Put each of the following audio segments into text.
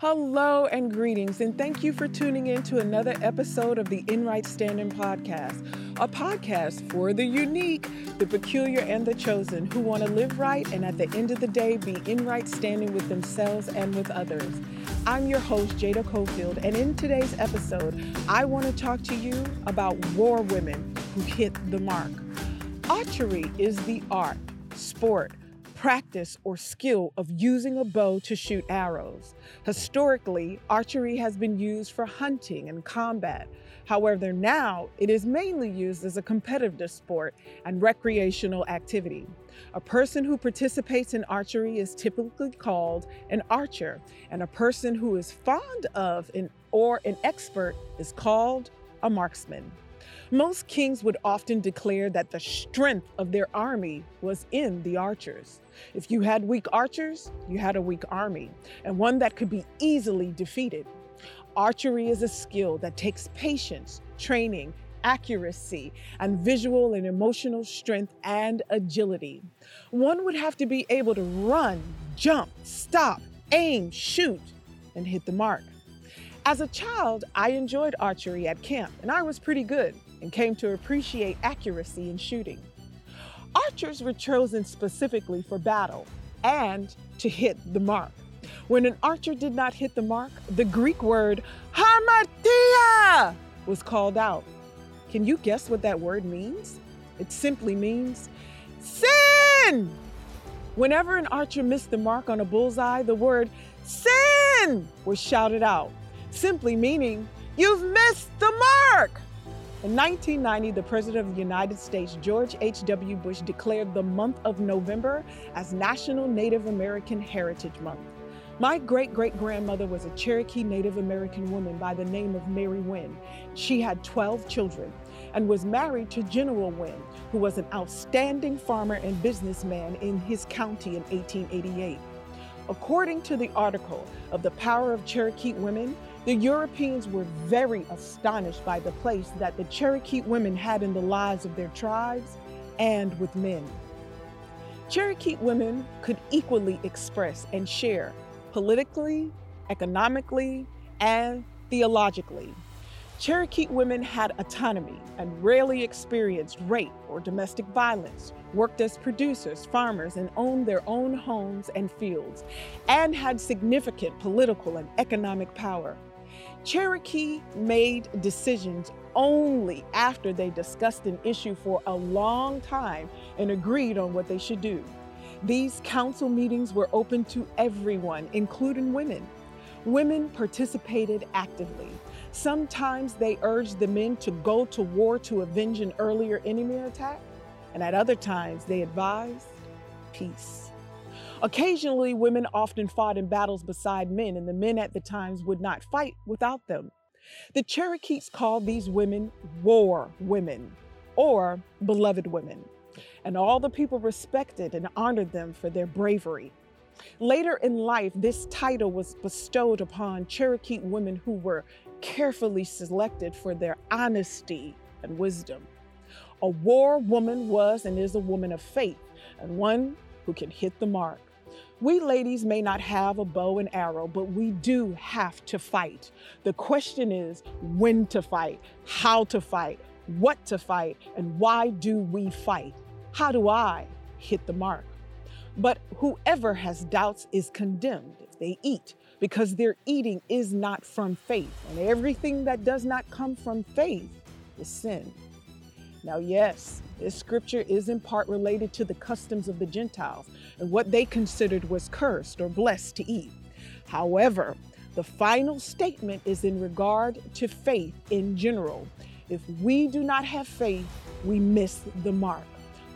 Hello and greetings, and thank you for tuning in to another episode of the In Right Standing Podcast, a podcast for the unique, the peculiar, and the chosen who want to live right and at the end of the day be in right standing with themselves and with others. I'm your host, Jada Cofield, and in today's episode, I want to talk to you about war women who hit the mark. Archery is the art, sport, practice or skill of using a bow to shoot arrows. Historically, archery has been used for hunting and combat. However, now it is mainly used as a competitive sport and recreational activity. A person who participates in archery is typically called an archer, and a person who is fond of an, or an expert is called a marksman. Most kings would often declare that the strength of their army was in the archers. If you had weak archers, you had a weak army, and one that could be easily defeated. Archery is a skill that takes patience, training, accuracy, and visual and emotional strength and agility. One would have to be able to run, jump, stop, aim, shoot, and hit the mark. As a child, I enjoyed archery at camp, and I was pretty good and came to appreciate accuracy in shooting. Archers were chosen specifically for battle and to hit the mark. When an archer did not hit the mark, the Greek word hamartia was called out. Can you guess what that word means? It simply means sin. Whenever an archer missed the mark on a bullseye, the word sin was shouted out, simply meaning, You've missed the mark. In 1990, the President of the United States, George H.W. Bush, declared the month of November as National Native American Heritage Month. My great great grandmother was a Cherokee Native American woman by the name of Mary Wynn. She had 12 children and was married to General Wynn, who was an outstanding farmer and businessman in his county in 1888. According to the article of The Power of Cherokee Women, the Europeans were very astonished by the place that the Cherokee women had in the lives of their tribes and with men. Cherokee women could equally express and share politically, economically, and theologically. Cherokee women had autonomy and rarely experienced rape or domestic violence, worked as producers, farmers, and owned their own homes and fields, and had significant political and economic power. Cherokee made decisions only after they discussed an issue for a long time and agreed on what they should do. These council meetings were open to everyone, including women. Women participated actively. Sometimes they urged the men to go to war to avenge an earlier enemy attack, and at other times they advised peace. Occasionally, women often fought in battles beside men, and the men at the times would not fight without them. The Cherokees called these women war women or beloved women, and all the people respected and honored them for their bravery. Later in life, this title was bestowed upon Cherokee women who were carefully selected for their honesty and wisdom. A war woman was and is a woman of faith and one who can hit the mark. We ladies may not have a bow and arrow, but we do have to fight. The question is when to fight, how to fight, what to fight, and why do we fight? How do I hit the mark? But whoever has doubts is condemned if they eat, because their eating is not from faith, and everything that does not come from faith is sin. Now, yes, this scripture is in part related to the customs of the Gentiles and what they considered was cursed or blessed to eat. However, the final statement is in regard to faith in general. If we do not have faith, we miss the mark.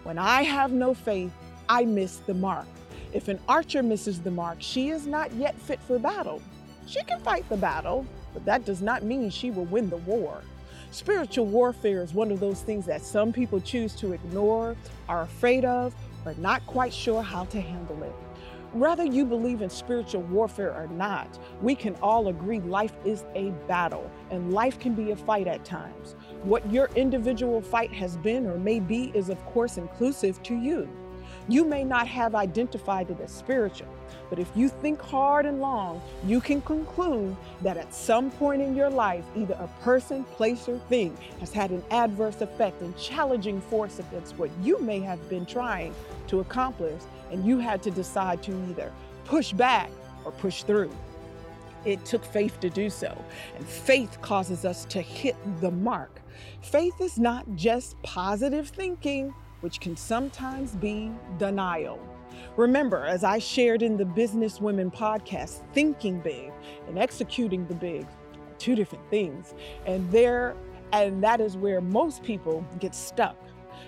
When I have no faith, I miss the mark. If an archer misses the mark, she is not yet fit for battle. She can fight the battle, but that does not mean she will win the war. Spiritual warfare is one of those things that some people choose to ignore, are afraid of, or not quite sure how to handle it. Whether you believe in spiritual warfare or not, we can all agree life is a battle and life can be a fight at times. What your individual fight has been or may be is, of course, inclusive to you. You may not have identified it as spiritual, but if you think hard and long, you can conclude that at some point in your life, either a person, place, or thing has had an adverse effect and challenging force against what you may have been trying to accomplish, and you had to decide to either push back or push through. It took faith to do so, and faith causes us to hit the mark. Faith is not just positive thinking, which can sometimes be denial. Remember, as I shared in the Business Women podcast, thinking big and executing the big are two different things. And there and that is where most people get stuck.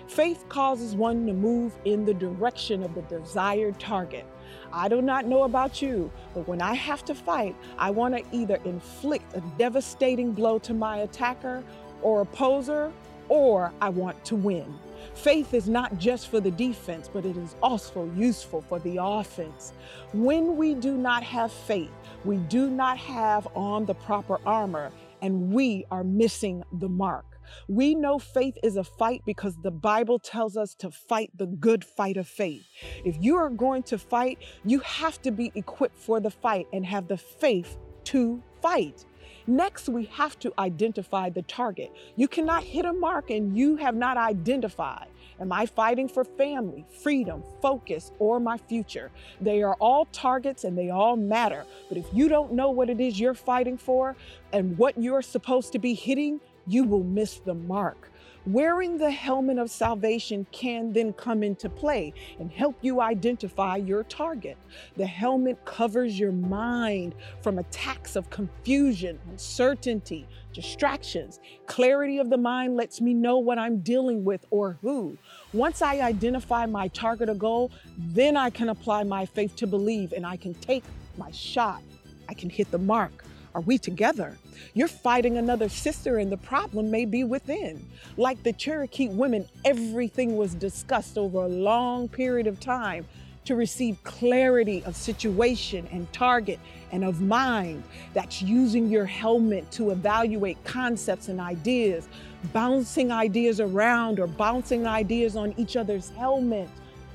Faith causes one to move in the direction of the desired target. I do not know about you, but when I have to fight, I want to either inflict a devastating blow to my attacker or opposer, or I want to win. Faith is not just for the defense, but it is also useful for the offense. When we do not have faith, we do not have on the proper armor, and we are missing the mark. We know faith is a fight because the Bible tells us to fight the good fight of faith. If you are going to fight, you have to be equipped for the fight and have the faith to fight. Next, we have to identify the target. You cannot hit a mark and you have not identified. Am I fighting for family, freedom, focus, or my future? They are all targets and they all matter. But if you don't know what it is you're fighting for and what you're supposed to be hitting, you will miss the mark. Wearing the helmet of salvation can then come into play and help you identify your target. The helmet covers your mind from attacks of confusion, uncertainty, distractions. Clarity of the mind lets me know what I'm dealing with or who. Once I identify my target or goal, then I can apply my faith to believe and I can take my shot. I can hit the mark. Are we together? You're fighting another sister, and the problem may be within. Like the Cherokee women, everything was discussed over a long period of time to receive clarity of situation and target and of mind. That's using your helmet to evaluate concepts and ideas, bouncing ideas around or bouncing ideas on each other's helmet.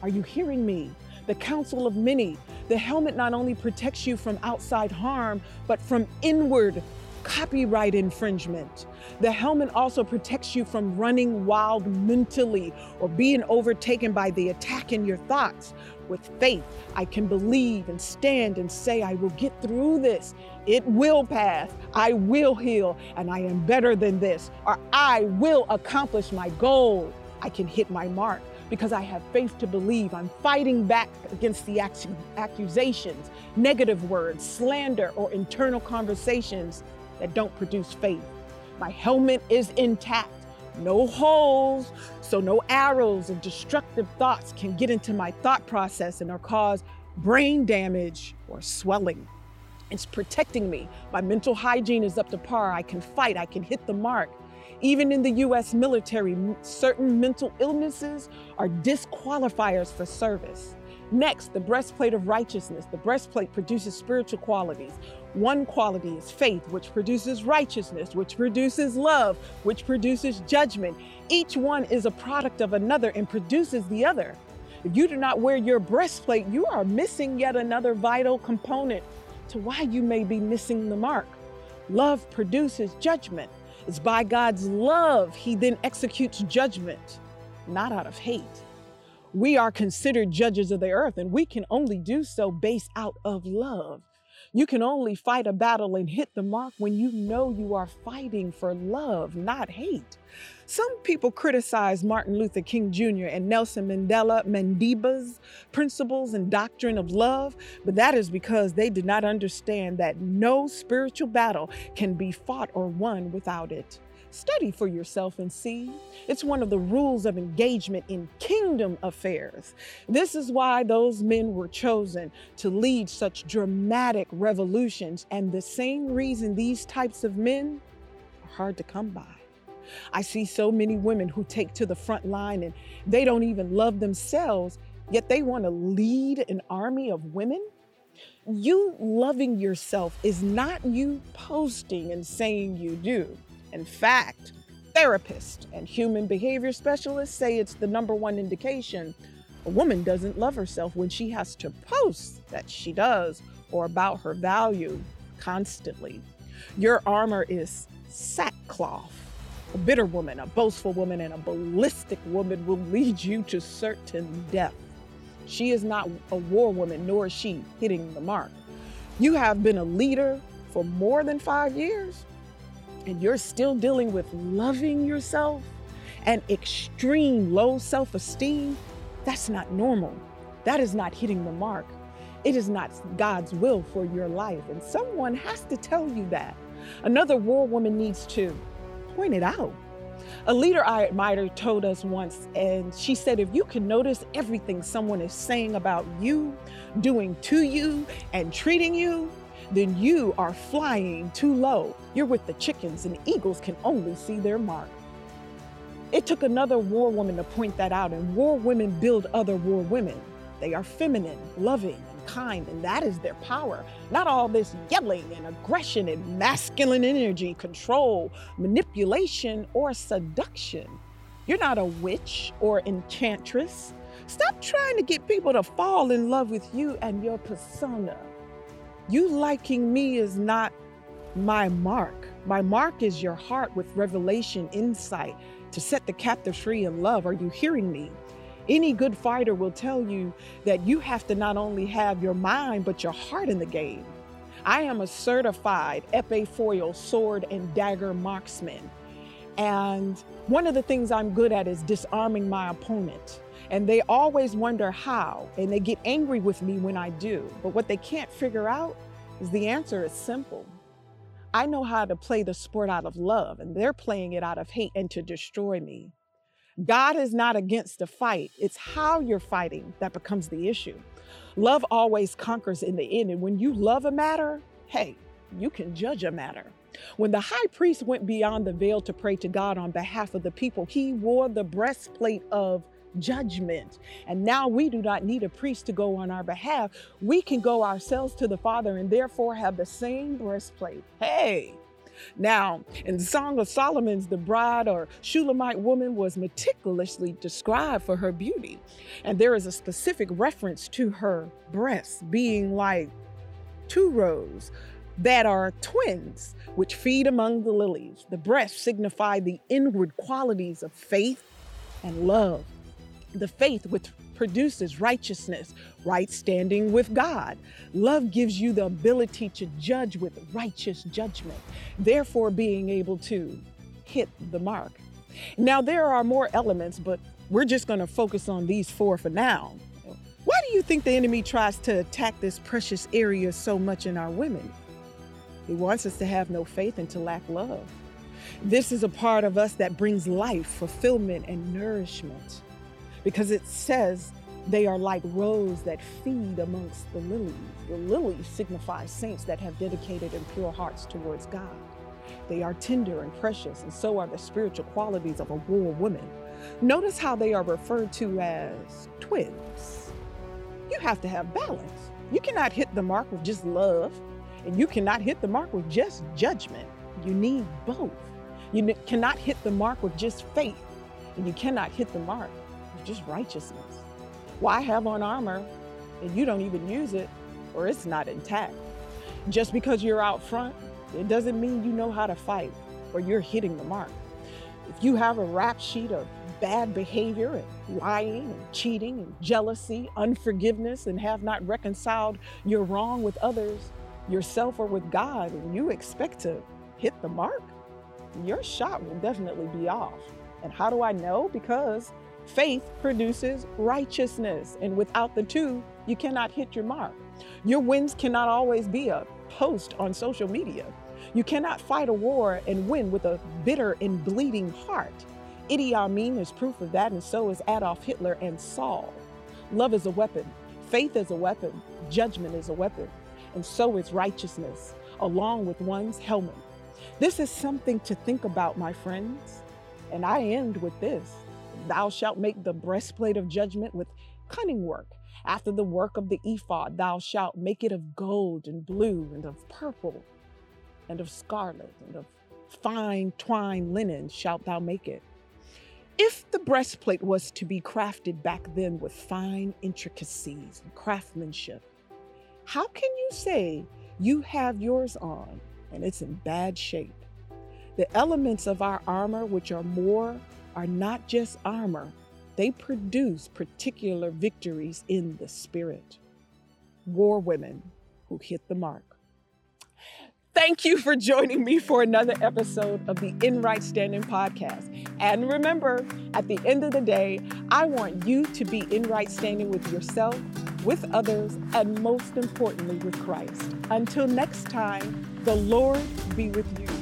Are you hearing me? The Council of many the helmet not only protects you from outside harm, but from inward copyright infringement. The helmet also protects you from running wild mentally or being overtaken by the attack in your thoughts. With faith, I can believe and stand and say, I will get through this. It will pass. I will heal, and I am better than this, or I will accomplish my goal. I can hit my mark because I have faith to believe. I'm fighting back against the accusations, negative words, slander, or internal conversations that don't produce faith. My helmet is intact, no holes, so no arrows of destructive thoughts can get into my thought process and or cause brain damage or swelling. It's protecting me. My mental hygiene is up to par. I can fight, I can hit the mark. Even in the US military, certain mental illnesses are disqualifiers for service. Next, the breastplate of righteousness. The breastplate produces spiritual qualities. One quality is faith, which produces righteousness, which produces love, which produces judgment. Each one is a product of another and produces the other. If you do not wear your breastplate, you are missing yet another vital component to why you may be missing the mark. Love produces judgment. It's by God's love he then executes judgment, not out of hate. We are considered judges of the earth, and we can only do so based out of love. You can only fight a battle and hit the mark when you know you are fighting for love, not hate. Some people criticize Martin Luther King Jr. and Nelson Mandela Madiba's principles and doctrine of love, but that is because they did not understand that no spiritual battle can be fought or won without it. Study for yourself and see. It's one of the rules of engagement in kingdom affairs. This is why those men were chosen to lead such dramatic revolutions, and the same reason these types of men are hard to come by. I see so many women who take to the front line and they don't even love themselves, yet they want to lead an army of women. You loving yourself is not you posting and saying you do. In fact, therapists and human behavior specialists say it's the number one indication A woman doesn't love herself when she has to post that she does or about her value constantly. Your armor is sackcloth. A bitter woman, a boastful woman, and a ballistic woman will lead you to certain death. She is not a war woman, nor is she hitting the mark. You have been a leader for more than five years, and you're still dealing with loving yourself and extreme low self esteem. That's not normal. That is not hitting the mark. It is not God's will for your life. And someone has to tell you that. Another war woman needs to point it out. A leader I admired told us once, and she said, if you can notice everything someone is saying about you, doing to you, and treating you, then you are flying too low. You're with the chickens, and eagles can only see their mark. It took another war woman to point that out, and war women build other war women. They are feminine, loving, kind, and that is their power. Not all this yelling and aggression and masculine energy, control, manipulation, or seduction. You're not a witch or enchantress. Stop trying to get people to fall in love with you and your persona. You liking me is not my mark. My mark is your heart with revelation, insight, to set the captive free in love. Are you hearing me? Any good fighter will tell you that you have to not only have your mind, but your heart in the game. I am a certified epee foil sword and dagger marksman. And one of the things I'm good at is disarming my opponent. And they always wonder how, and they get angry with me when I do. But what they can't figure out is the answer is simple. I know how to play the sport out of love, and they're playing it out of hate and to destroy me. God is not against the fight, it's how you're fighting that becomes the issue. Love always conquers in the end, and when you love a matter, hey, you can judge a matter. When the high priest went beyond the veil to pray to God on behalf of the people, he wore the breastplate of judgment. And now we do not need a priest to go on our behalf. We can go ourselves to the Father and therefore have the same breastplate. Hey, now, in the Song of Solomon's, the bride or Shulamite woman was meticulously described for her beauty. And there is a specific reference to her breasts being like two rows that are twins, which feed among the lilies. The breasts signify the inward qualities of faith and love the faith which produces righteousness, right standing with God. Love gives you the ability to judge with righteous judgment, therefore, being able to hit the mark. Now, there are more elements, but we're just going to focus on these four for now. Why do you think the enemy tries to attack this precious area so much in our women? He wants us to have no faith and to lack love. This is a part of us that brings life, fulfillment, and nourishment because it says they are like rows that feed amongst the lilies. The lilies signify saints that have dedicated and pure hearts towards God. They are tender and precious, and so are the spiritual qualities of a war woman. Notice how they are referred to as twins. You have to have balance. You cannot hit the mark with just love, and you cannot hit the mark with just judgment. You need both. You cannot hit the mark with just faith, and you cannot hit the mark just righteousness. Why have on armor and you don't even use it or it's not intact? Just because you're out front, it doesn't mean you know how to fight or you're hitting the mark. If you have a rap sheet of bad behavior and lying and cheating and jealousy, unforgiveness, and have not reconciled your wrong with others, yourself, or with God, and you expect to hit the mark, your shot will definitely be off. And how do I know? Because Faith produces righteousness, and without the two, you cannot hit your mark. Your wins cannot always be a post on social media. You cannot fight a war and win with a bitter and bleeding heart. Idi Amin is proof of that, and so is Adolf Hitler and Saul. Love is a weapon, faith is a weapon, judgment is a weapon, and so is righteousness, along with one's helmet. This is something to think about, my friends. And I end with this. Thou shalt make the breastplate of judgment with cunning work. After the work of the ephod, thou shalt make it of gold and blue and of purple and of scarlet and of fine twined linen shalt thou make it. If the breastplate was to be crafted back then with fine intricacies and craftsmanship, how can you say you have yours on and it's in bad shape? The elements of our armor, which are more, are not just armor, they produce particular victories in the spirit. War women who hit the mark. Thank you for joining me for another episode of the In Right Standing podcast. And remember, at the end of the day, I want you to be in right standing with yourself, with others, and most importantly, with Christ. Until next time, the Lord be with you.